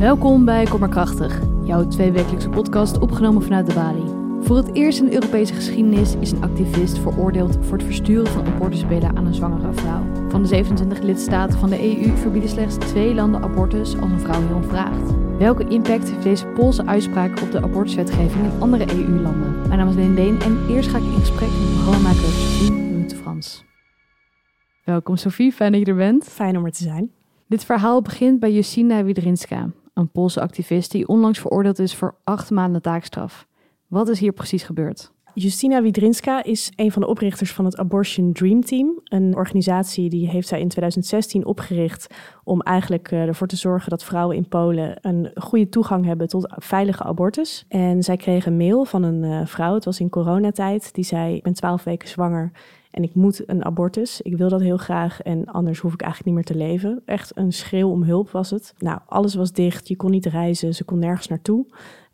Welkom bij Kom maar Krachtig, jouw tweewekelijkse podcast opgenomen vanuit de Bali. Voor het eerst in de Europese geschiedenis is een activist veroordeeld voor het versturen van abortuspillen aan een zwangere vrouw. Van de 27 lidstaten van de EU verbieden slechts twee landen abortus als een vrouw hierom vraagt. Welke impact heeft deze Poolse uitspraak op de abortuswetgeving in andere EU-landen? Mijn naam is Lindeen en eerst ga ik in gesprek met programmamaker Sophie Minute Frans. Welkom Sophie, fijn dat je er bent. Fijn om er te zijn. Dit verhaal begint bij Justina Widrinska, een Poolse activist die onlangs veroordeeld is voor acht maanden taakstraf. Wat is hier precies gebeurd? Justina Widrinska is een van de oprichters van het Abortion Dream Team. Een organisatie die heeft zij in 2016 opgericht om eigenlijk eh, ervoor te zorgen dat vrouwen in Polen een goede toegang hebben tot veilige abortus. En zij kreeg een mail van een uh, vrouw, het was in coronatijd, die zei: Ik ben twaalf weken zwanger en ik moet een abortus. Ik wil dat heel graag en anders hoef ik eigenlijk niet meer te leven. Echt een schreeuw om hulp was het. Nou, alles was dicht, je kon niet reizen, ze kon nergens naartoe.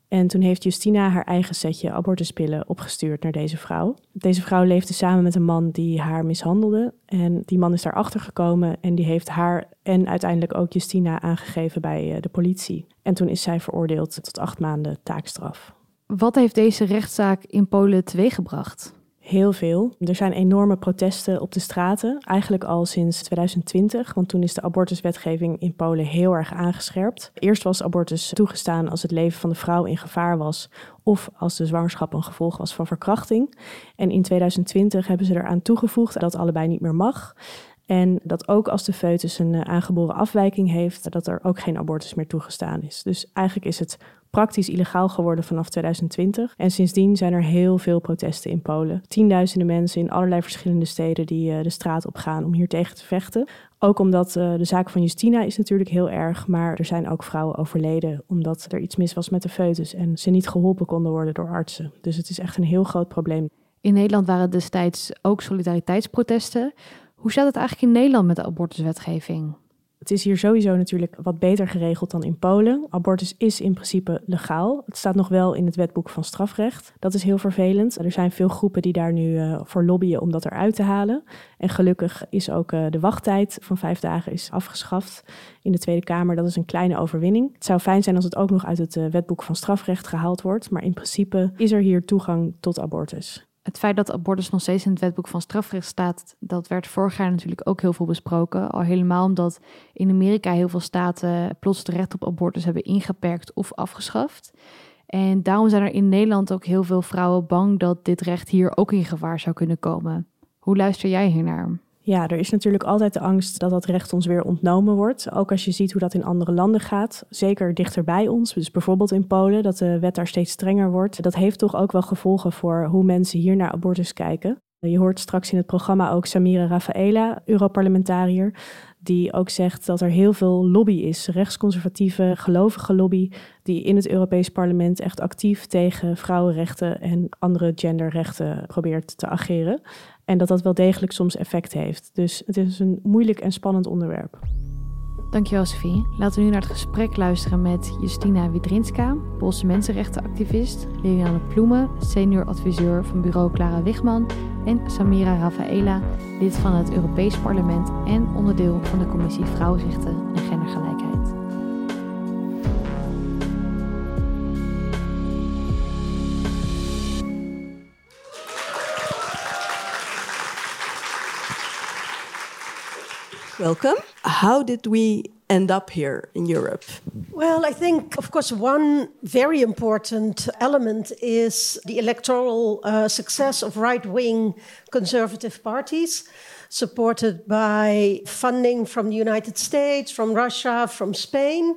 En toen heeft Justina haar eigen setje abortuspillen opgestuurd naar deze vrouw. Deze vrouw leefde samen met een man die haar mishandelde. En die man is daarachter gekomen en die heeft haar en uiteindelijk ook Justina aangegeven bij eh, de politie. En toen is zij veroordeeld tot acht maanden taakstraf. Wat heeft deze rechtszaak in Polen teweeggebracht? Heel veel. Er zijn enorme protesten op de straten, eigenlijk al sinds 2020, want toen is de abortuswetgeving in Polen heel erg aangescherpt. Eerst was abortus toegestaan als het leven van de vrouw in gevaar was of als de zwangerschap een gevolg was van verkrachting. En in 2020 hebben ze eraan toegevoegd dat allebei niet meer mag. En dat ook als de foetus een eh, aangeboren afwijking heeft, dat er ook geen abortus meer toegestaan is. Dus eigenlijk is het praktisch illegaal geworden vanaf 2020. En sindsdien zijn er heel veel protesten in Polen. Tienduizenden mensen in allerlei verschillende steden die uh, de straat op gaan om hier tegen te vechten. Ook omdat uh, de zaak van Justina is natuurlijk heel erg, maar er zijn ook vrouwen overleden omdat er iets mis was met de foetus en ze niet geholpen konden worden door artsen. Dus het is echt een heel groot probleem. In Nederland waren destijds ook solidariteitsprotesten. Hoe staat het eigenlijk in Nederland met de abortuswetgeving? Het is hier sowieso natuurlijk wat beter geregeld dan in Polen. Abortus is in principe legaal. Het staat nog wel in het wetboek van strafrecht. Dat is heel vervelend. Er zijn veel groepen die daar nu uh, voor lobbyen om dat eruit te halen. En gelukkig is ook uh, de wachttijd van vijf dagen is afgeschaft in de Tweede Kamer. Dat is een kleine overwinning. Het zou fijn zijn als het ook nog uit het uh, wetboek van strafrecht gehaald wordt. Maar in principe is er hier toegang tot abortus het feit dat abortus nog steeds in het wetboek van strafrecht staat, dat werd vorig jaar natuurlijk ook heel veel besproken. Al helemaal omdat in Amerika heel veel staten plots het recht op abortus hebben ingeperkt of afgeschaft. En daarom zijn er in Nederland ook heel veel vrouwen bang dat dit recht hier ook in gevaar zou kunnen komen. Hoe luister jij hiernaar? Ja, er is natuurlijk altijd de angst dat dat recht ons weer ontnomen wordt. Ook als je ziet hoe dat in andere landen gaat. Zeker dichter bij ons, dus bijvoorbeeld in Polen, dat de wet daar steeds strenger wordt. Dat heeft toch ook wel gevolgen voor hoe mensen hier naar abortus kijken. Je hoort straks in het programma ook Samira Rafaela, Europarlementariër, die ook zegt dat er heel veel lobby is, rechtsconservatieve, gelovige lobby, die in het Europees Parlement echt actief tegen vrouwenrechten en andere genderrechten probeert te ageren. En dat dat wel degelijk soms effect heeft. Dus het is een moeilijk en spannend onderwerp. Dankjewel Sophie. Laten we nu naar het gesprek luisteren met Justina Widrinska, Poolse mensenrechtenactivist, Liliane Ploemen, senior adviseur van bureau Clara Wigman en Samira Rafaela, lid van het Europees Parlement en onderdeel van de Commissie Vrouwenrechten en Gendergelijkheid. Welcome. How did we end up here in Europe? Well, I think, of course, one very important element is the electoral uh, success of right wing conservative parties, supported by funding from the United States, from Russia, from Spain.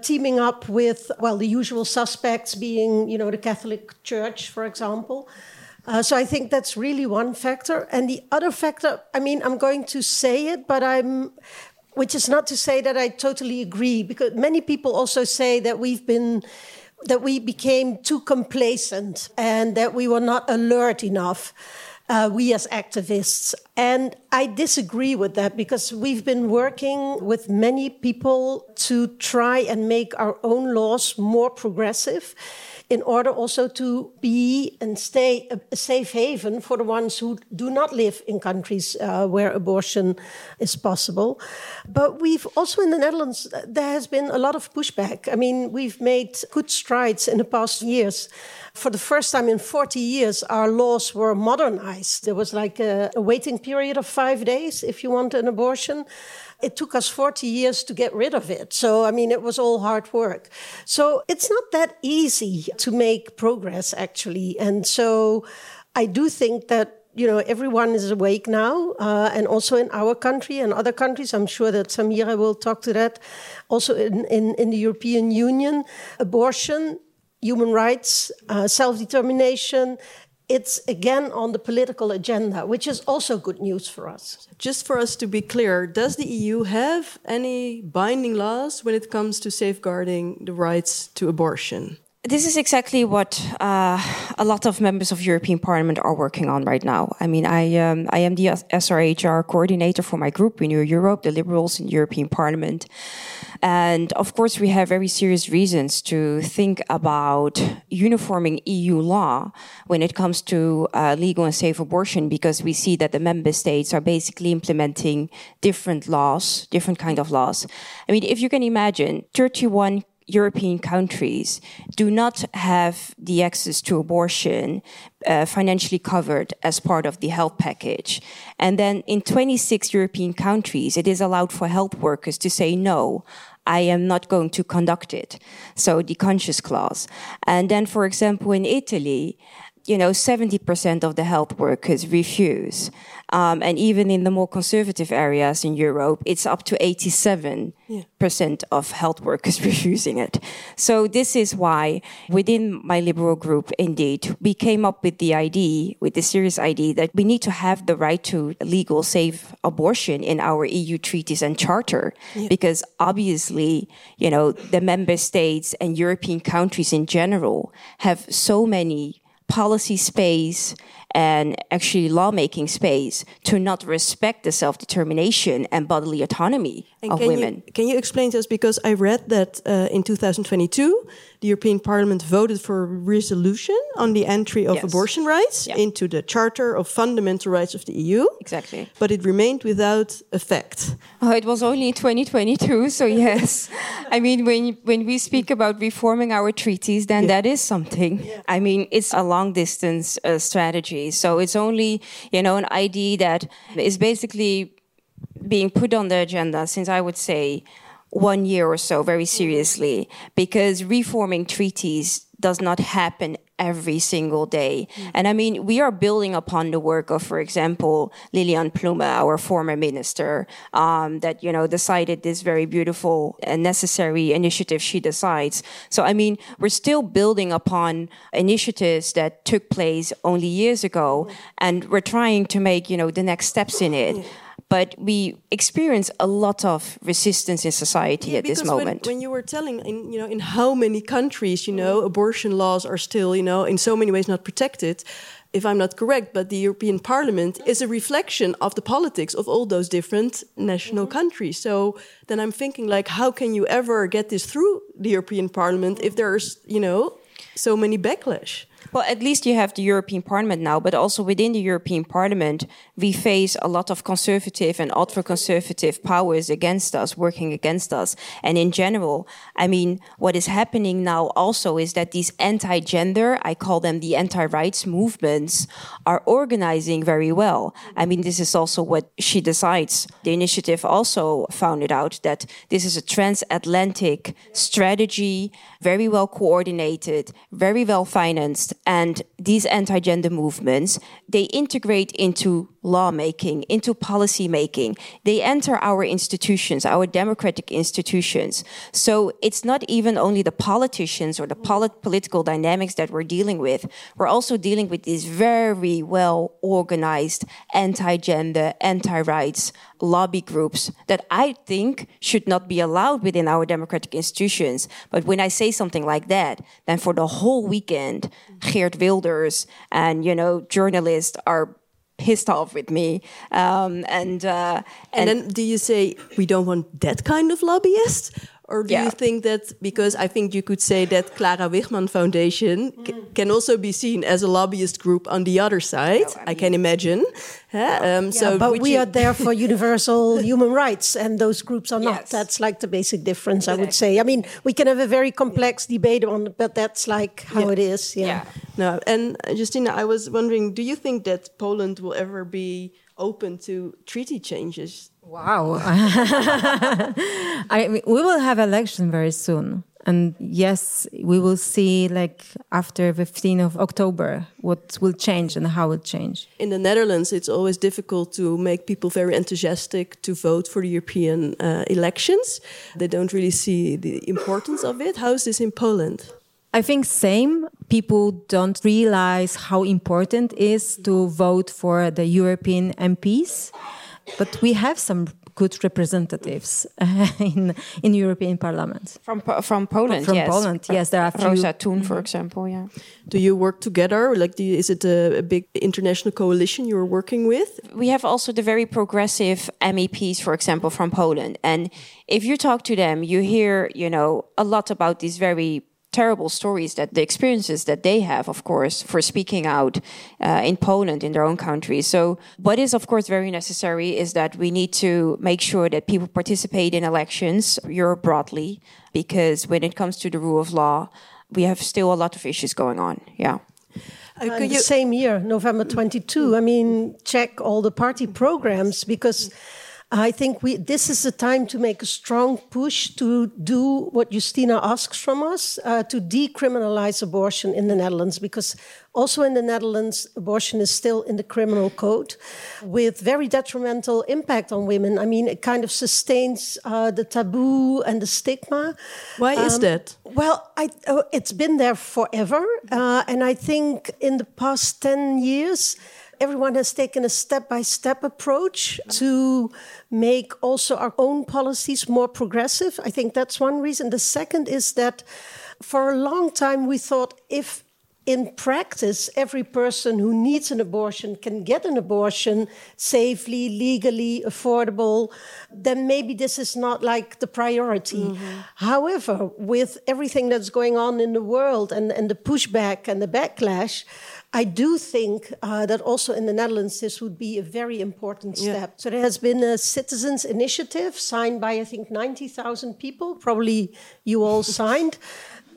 Teaming up with, well, the usual suspects being, you know, the Catholic Church, for example. Uh, so I think that's really one factor. And the other factor, I mean, I'm going to say it, but I'm, which is not to say that I totally agree, because many people also say that we've been, that we became too complacent and that we were not alert enough. uh, we as activists. And I disagree with that because we've been working with many people to try and make our own laws more progressive in order also to be and stay a, safe haven for the ones who do not live in countries uh, where abortion is possible. But we've also in the Netherlands, there has been a lot of pushback. I mean, we've made good strides in the past years. For the first time in 40 years, our laws were modernized. There was like a, a waiting period of five days if you want an abortion. It took us 40 years to get rid of it. So, I mean, it was all hard work. So, it's not that easy to make progress, actually. And so, I do think that you know everyone is awake now uh, and also in our country and other countries i'm sure that samira will talk to that also in, in, in the european union abortion human rights uh, self-determination it's again on the political agenda, which is also good news for us. Just for us to be clear, does the EU have any binding laws when it comes to safeguarding the rights to abortion? This is exactly what uh, a lot of members of European Parliament are working on right now. I mean, I um, I am the SRHR coordinator for my group, Renew Europe, the Liberals in European Parliament, and of course we have very serious reasons to think about uniforming EU law when it comes to uh, legal and safe abortion, because we see that the member states are basically implementing different laws, different kind of laws. I mean, if you can imagine, 31 European countries do not have the access to abortion uh, financially covered as part of the health package. And then in 26 European countries, it is allowed for health workers to say, no, I am not going to conduct it. So the conscious clause. And then, for example, in Italy, you know, 70% of the health workers refuse. Um, and even in the more conservative areas in Europe, it's up to 87% yeah. of health workers refusing it. So this is why within my liberal group, indeed, we came up with the idea, with the serious idea that we need to have the right to legal, safe abortion in our EU treaties and charter. Yeah. Because obviously, you know, the member states and European countries in general have so many policy space and actually lawmaking space to not respect the self determination and bodily autonomy and of women. You, can you explain to us? Because I read that uh, in 2022, the European Parliament voted for a resolution on the entry of yes. abortion rights yeah. into the Charter of Fundamental Rights of the EU. Exactly. But it remained without effect. Oh, it was only 2022, so yes. I mean, when, when we speak about reforming our treaties, then yeah. that is something. Yeah. I mean, it's a long distance uh, strategy so it's only, you know, an idea that is basically being put on the agenda since I would say one year or so very seriously because reforming treaties does not happen every single day. Mm. And I mean, we are building upon the work of, for example, Lilianne Ploumen, our former minister, um, that, you know, decided this very beautiful and necessary initiative, She Decides. So, I mean, we're still building upon initiatives that took place only years ago, mm. and we're trying to make, you know, the next steps in it. But we experience a lot of resistance in society yeah, at this moment. When, when, you were telling, in, you know, in how many countries, you know, abortion laws are still, you know, in so many ways not protected. If I'm not correct, but the European Parliament is a reflection of the politics of all those different national mm -hmm. countries. So then I'm thinking, like, how can you ever get this through the European Parliament if there's, you know, so many backlash? Well, at least you have the European Parliament now, but also within the European Parliament, we face a lot of conservative and ultra conservative powers against us, working against us. And in general, I mean, what is happening now also is that these anti gender, I call them the anti rights movements, are organizing very well. I mean, this is also what She Decides. The initiative also found it out that this is a transatlantic strategy, very well coordinated, very well financed and these anti-gender movements, they integrate into lawmaking, into policymaking. They enter our institutions, our democratic institutions. So it's not even only the politicians or the polit political dynamics that we're dealing with. We're also dealing with these very well organized anti-gender, anti-rights lobby groups that I think should not be allowed within our democratic institutions. But when I say something like that, then for the whole weekend, Geert Wilders and, you know, journalists are pissed off with me. Um, and, uh, and, and then do you say we don't want that kind of lobbyist? Or do yeah. you think that because I think you could say that Clara Wichmann Foundation mm. can also be seen as a lobbyist group on the other side? I, mean, I, can imagine. Um, yeah, so, but we are there for universal human rights, and those groups are not. Yes. That's like the basic difference, exactly. I would say. I mean, we can have a very complex yeah. debate on, it, but that's like how yeah. it is. Yeah. No, and uh, Justyna, I was wondering, do you think that Poland will ever be open to treaty changes? Wow. I mean, we will have election very soon. And yes, we will see like after 15th of October what will change and how it change. In the Netherlands, it's always difficult to make people very enthusiastic to vote for the European uh, elections. They don't really see the importance of it. How is this in Poland? I think same. People don't realize how important it is to vote for the European MPs, but we have some good representatives uh, in in European Parliament from from Poland. From yes. Poland, yes, there are Róża Thun, for example. Yeah. Do you work together? Like, you, is it a, a, big international coalition you're working with? We have also the very progressive MEPs, for example, from Poland, and if you talk to them, you hear you know a lot about these very terrible stories that the experiences that they have, of course, for speaking out uh, in Poland, in their own country. So, what is, of course, very necessary is that we need to make sure that people participate in elections, Europe broadly, because when it comes to the rule of law, we have still a lot of issues going on. Yeah. Uh, the same year, November 22. I mean, check all the party programs because I think we, this is the time to make a strong push to do what Justyna asks from us uh, to decriminalize abortion in the Netherlands, because also in the Netherlands, abortion is still in the criminal code with very detrimental impact on women. I mean, it kind of sustains uh, the taboo and the stigma. Why um, is that? Well, I, uh, it's been there forever. Uh, and I think in the past 10 years, everyone has taken a step by step approach to make also our own policies more progressive. I think that's one reason. The second is that for a long time we thought if in practice, every person who needs an abortion can get an abortion safely, legally, affordable, then maybe this is not like the priority. Mm-hmm. However, with everything that's going on in the world and, and the pushback and the backlash, I do think uh, that also in the Netherlands, this would be a very important step. Yeah. So there has been a citizens' initiative signed by, I think, 90,000 people. Probably you all signed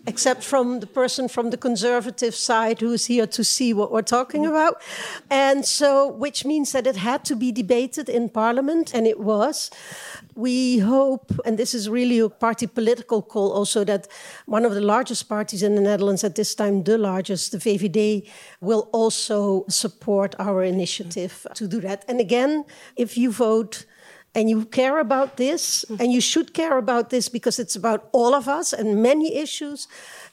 except from the person from the conservative side who's here to see what we're talking mm-hmm. about. And so, which means that it had to be debated in parliament, and it was. We hope, and this is really a party political call also, that one of the largest parties in the Netherlands, at this time the largest, the VVD, will also support our initiative mm-hmm. to do that. And again, if you vote, and you care about this, and you should care about this because it's about all of us and many issues,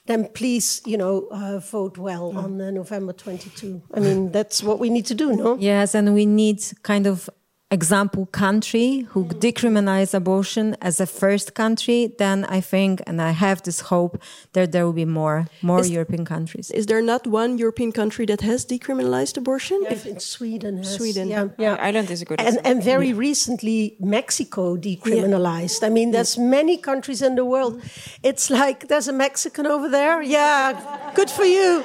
then please, you know, uh, vote well on uh, November 22. I mean, that's what we need to do, no? Yes, and we need kind of example country who decriminalize abortion as a first country, then I think, and I have this hope that there will be more, more is, European countries. Is there not one European country that has decriminalized abortion? Yeah, think Sweden has. Sweden. Yeah, yeah. Ireland is a good and, and very yeah. recently, Mexico decriminalized. Yeah. I mean, there's many countries in the world. It's like there's a Mexican over there. Yeah, good for you.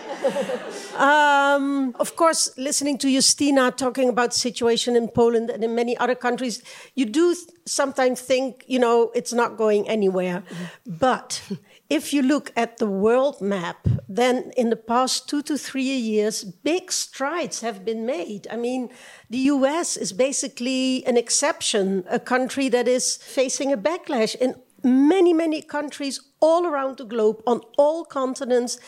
Um, of course, listening to Justyna talking about the situation in Poland and in many other countries, you do sometimes think, you know, it's not going anywhere. But if you look at the world map, then in the past two to three years, big strides have been made. I mean, the US is basically an exception, a country that is facing a backlash. In many, many countries all around the globe, on all continents,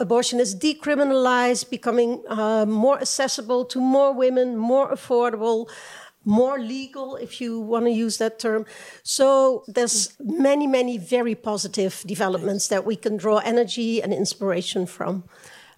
abortion is decriminalized, becoming uh, more accessible to more women, more affordable more legal, if you want to use that term. So there's many, many very positive developments that we can draw energy and inspiration from.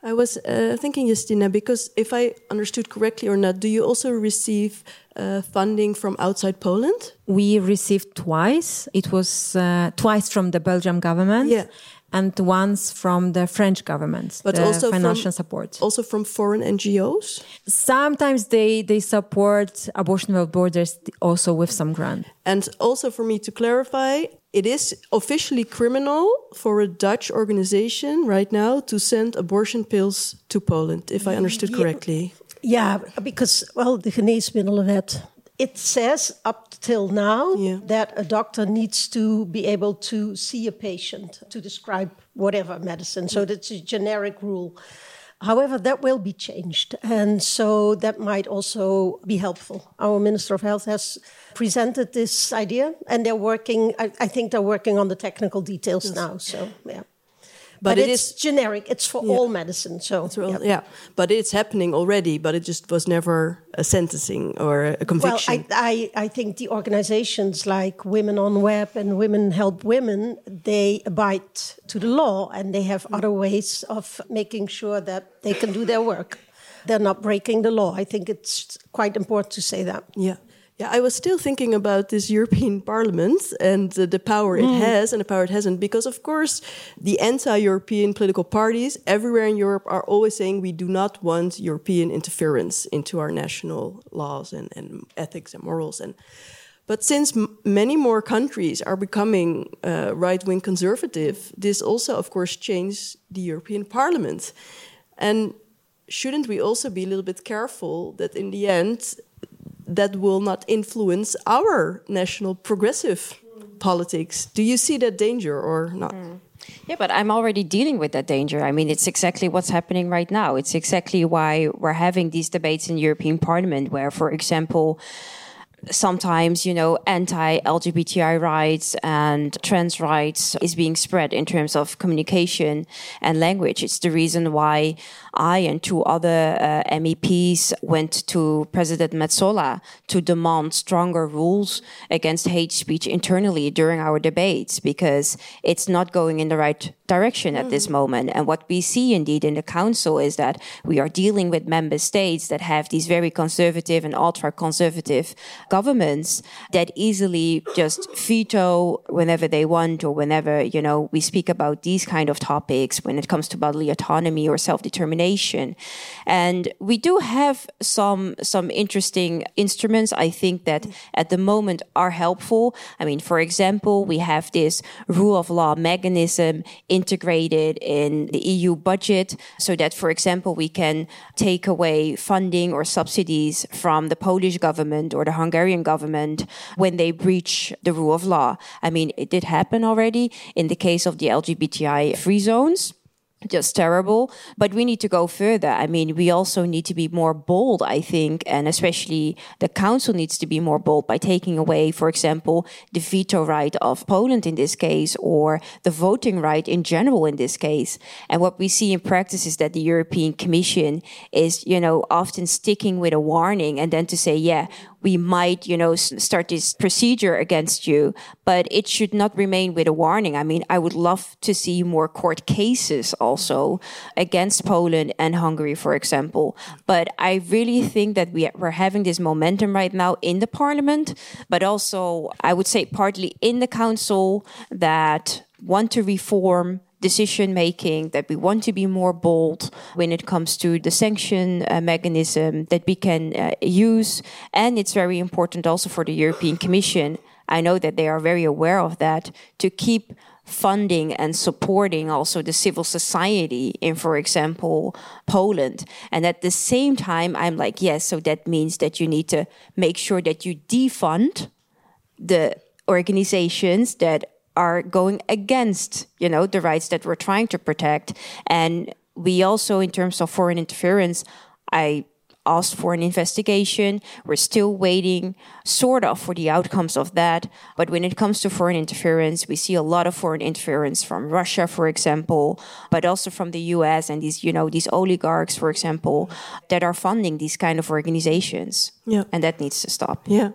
I was uh, thinking, Justyna, because if I understood correctly or not, do you also receive uh, funding from outside Poland? We received twice. It was uh, twice from the Belgian government. Yeah. And ones from the French government, But the also financial from, support. Also from foreign NGOs? Sometimes they, they support Abortion Without Borders also with some grant. And also for me to clarify, it is officially criminal for a Dutch organization right now to send abortion pills to Poland, if I understood correctly. Yeah, because, well, the Geneesmiddelenwet, it says up till now Yeah. that a doctor needs to be able to see a patient to describe whatever medicine. So that's a generic rule. However, that will be changed. And so that might also be helpful. Our Minister of Health has presented this idea and they're working, I, I think they're working on the technical details now. So, yeah. But But, it it's is- generic, it's for all medicine. So, Well, yeah. yeah, but it's happening already, but it just was never a sentencing or a Well, conviction. I, I, I think the organizations like Women on Web and Women Help Women, they abide to the law and they have mm. other ways of making sure that they can do their work. They're not breaking the law. I think it's quite important to say that. Yeah. Yeah, I was still thinking about this European Parliament and uh, the power it has and the power it hasn't, because of course, the anti European political parties everywhere in Europe are always saying we do not want European interference into our national laws and, and ethics and morals. And but since m- many more countries are becoming uh, right wing conservative, this also, of course, changed the European Parliament. And shouldn't we also be a little bit careful that in the end, that will not influence our national progressive politics? Do you see that danger or not? Hmm. Yeah, but I'm already dealing with that danger. I mean, it's exactly what's happening right now. It's exactly why we're having these debates in European Parliament, where, for example, sometimes you know anti-lgbti rights and trans rights is being spread in terms of communication and language. It's the reason why i and two other uh, meps went to president metsola to demand stronger rules against hate speech internally during our debates because it's not going in the right direction at this moment. And what we see indeed in the council is that we are dealing with member states that have these very conservative and ultra conservative governments that easily just veto whenever they want or whenever you know we speak about these kind of topics when it comes to bodily autonomy or self-determination. And we do have some some interesting instruments i think that at the moment are helpful. I mean for example we have this rule of law mechanism integrated in the eu budget so that for example we can take away funding or subsidies from the polish government or the hungarian government when they breach the rule of law i mean it did happen already in the case of the lgbti free zones just terrible. But we need to go further. I mean, we also need to be more bold, I think, and especially the council needs to be more bold by taking away, for example, the veto right of Poland in this case, or the voting right in general in this case. And what we see in practice is that the European Commission is, you know, often sticking with a warning and then to say, yeah, we might, you know, start this procedure against you, but it should not remain with a warning. I mean, I would love to see more court cases also against Poland and Hungary, for example. But I really think that we, we're having this momentum right now in the parliament, but also, I would say, partly in the council that want to reform decision making, that we want to be more bold when it comes to the sanction uh, mechanism that we can uh, use. And it's very important also for the European Commission. I know that they are very aware of that to keep funding and supporting also the civil society in, for example, Poland. And at the same time, I'm like, yes, so that means that you need to make sure that you defund the organizations that are going against you know the rights that we're trying to protect. And we also in terms of foreign interference i asked for an investigation. We're still waiting sort of for the outcomes of that. But when it comes to foreign interference we see a lot of foreign interference from russia for example but also from the us and these you know these oligarchs for example that are funding these kind of organizations. Yeah. and that needs to stop. Yeah.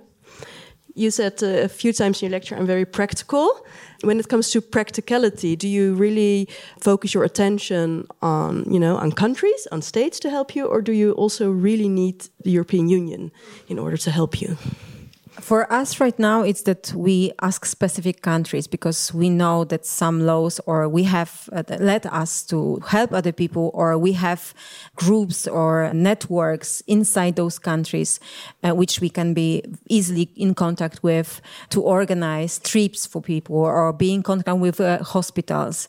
You said uh, a few times in your lecture, I'm very practical. When it comes to practicality, do you really focus your attention on, you know, on countries, on states to help you, or do you also really need the European Union in order to help you? For us right now, it's that we ask specific countries because we know that some laws or we have uh, led us to help other people or we have groups or networks inside those countries uh, which we can be easily in contact with to organize trips for people or be in contact with uh, hospitals.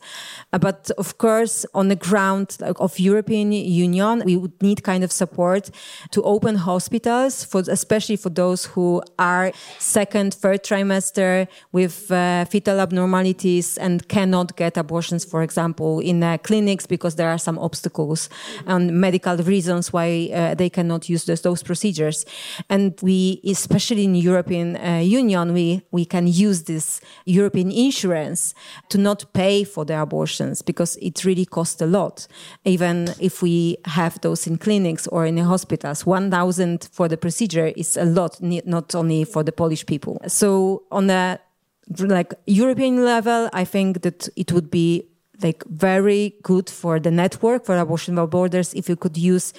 Uh, but of course, on the ground of European Union, we would need kind of support to open hospitals for, especially for those who are are second, third trimester with uh, fetal abnormalities and cannot get abortions, for example, in uh, clinics because there are some obstacles and medical reasons why uh, they cannot use those procedures. And we, especially in European uh, Union, we, we can use this European insurance to not pay for the abortions because it really costs a lot. Even if we have those in clinics or in hospitals, 1,000 for the procedure is a lot, not only for the Polish people. So on a like European level, I think that it would be like very good for the network for abortion without borders if you could use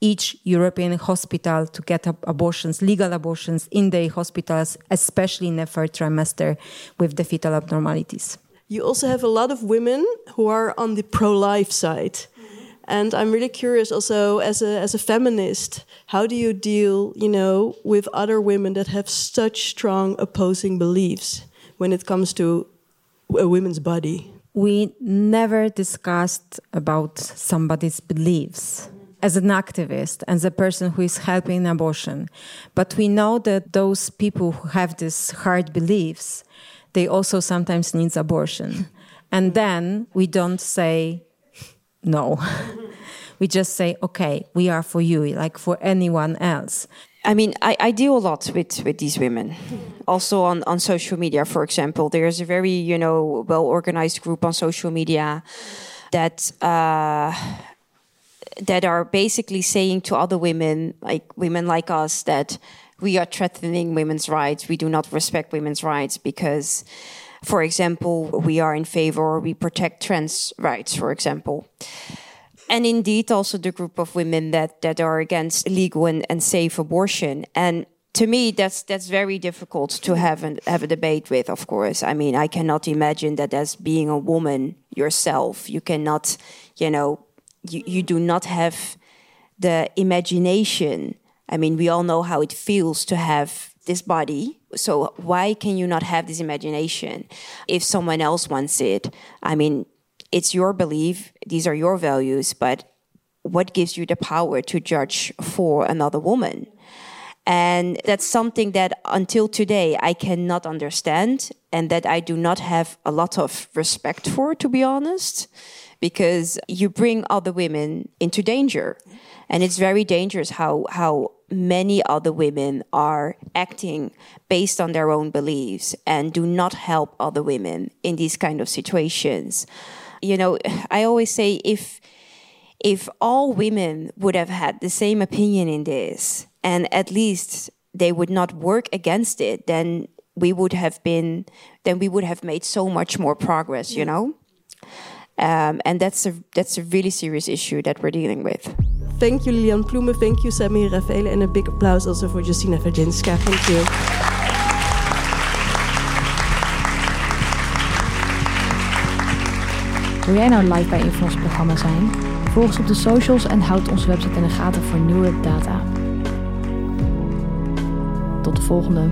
each European hospital to get abortions, legal abortions in the hospitals, especially in the third trimester with the fetal abnormalities. You also have a lot of women who are on the pro-life side. And I'm really curious also as a as a feminist, how do you deal, you know, with other women that have such strong opposing beliefs when it comes to a woman's body? We never discussed about somebody's beliefs as an activist, as a person who is helping abortion. But we know that those people who have these hard beliefs, they also sometimes need abortion. And then we don't say no. we just say, okay, we are for you, like for anyone else. I mean, I, I deal a lot with, with these women. Also on, on social media, for example, there's a very, you know, well organized group on social media that uh, that are basically saying to other women, like women like us, that we are threatening women's rights. We do not respect women's rights because, for example, we are in favor we protect trans rights, for example. And indeed also the group of women that that are against legal and, and safe abortion. And to me that's that's very difficult to have an, have a debate with of course. I mean i cannot imagine that as being a woman yourself you cannot you know you, you do not have the imagination. I mean we all know how it feels to have this body so why can you not have this imagination if someone else wants it i mean it's your belief, these are your values, but what gives you the power to judge for another woman? And that's something that until today I cannot understand and that I do not have a lot of respect for, to be honest, because you bring other women into danger. And it's very dangerous how, how many other women are acting based on their own beliefs and do not help other women in these kind of situations you know, I always say if if all women would have had the same opinion in this, and at least they would not work against it, then we would have been, then we would have made so much more progress, you know. Um, and that's a that's a really serious issue that we're dealing with. Thank you, Lilian Ploemen. Thank you, Samira Vele, and a big applause also for Justina Wajinska. Thank you. Wil jij nou live bij een programma's zijn? Volg ons op de socials en houd onze website in de gaten voor nieuwe data. Tot de volgende.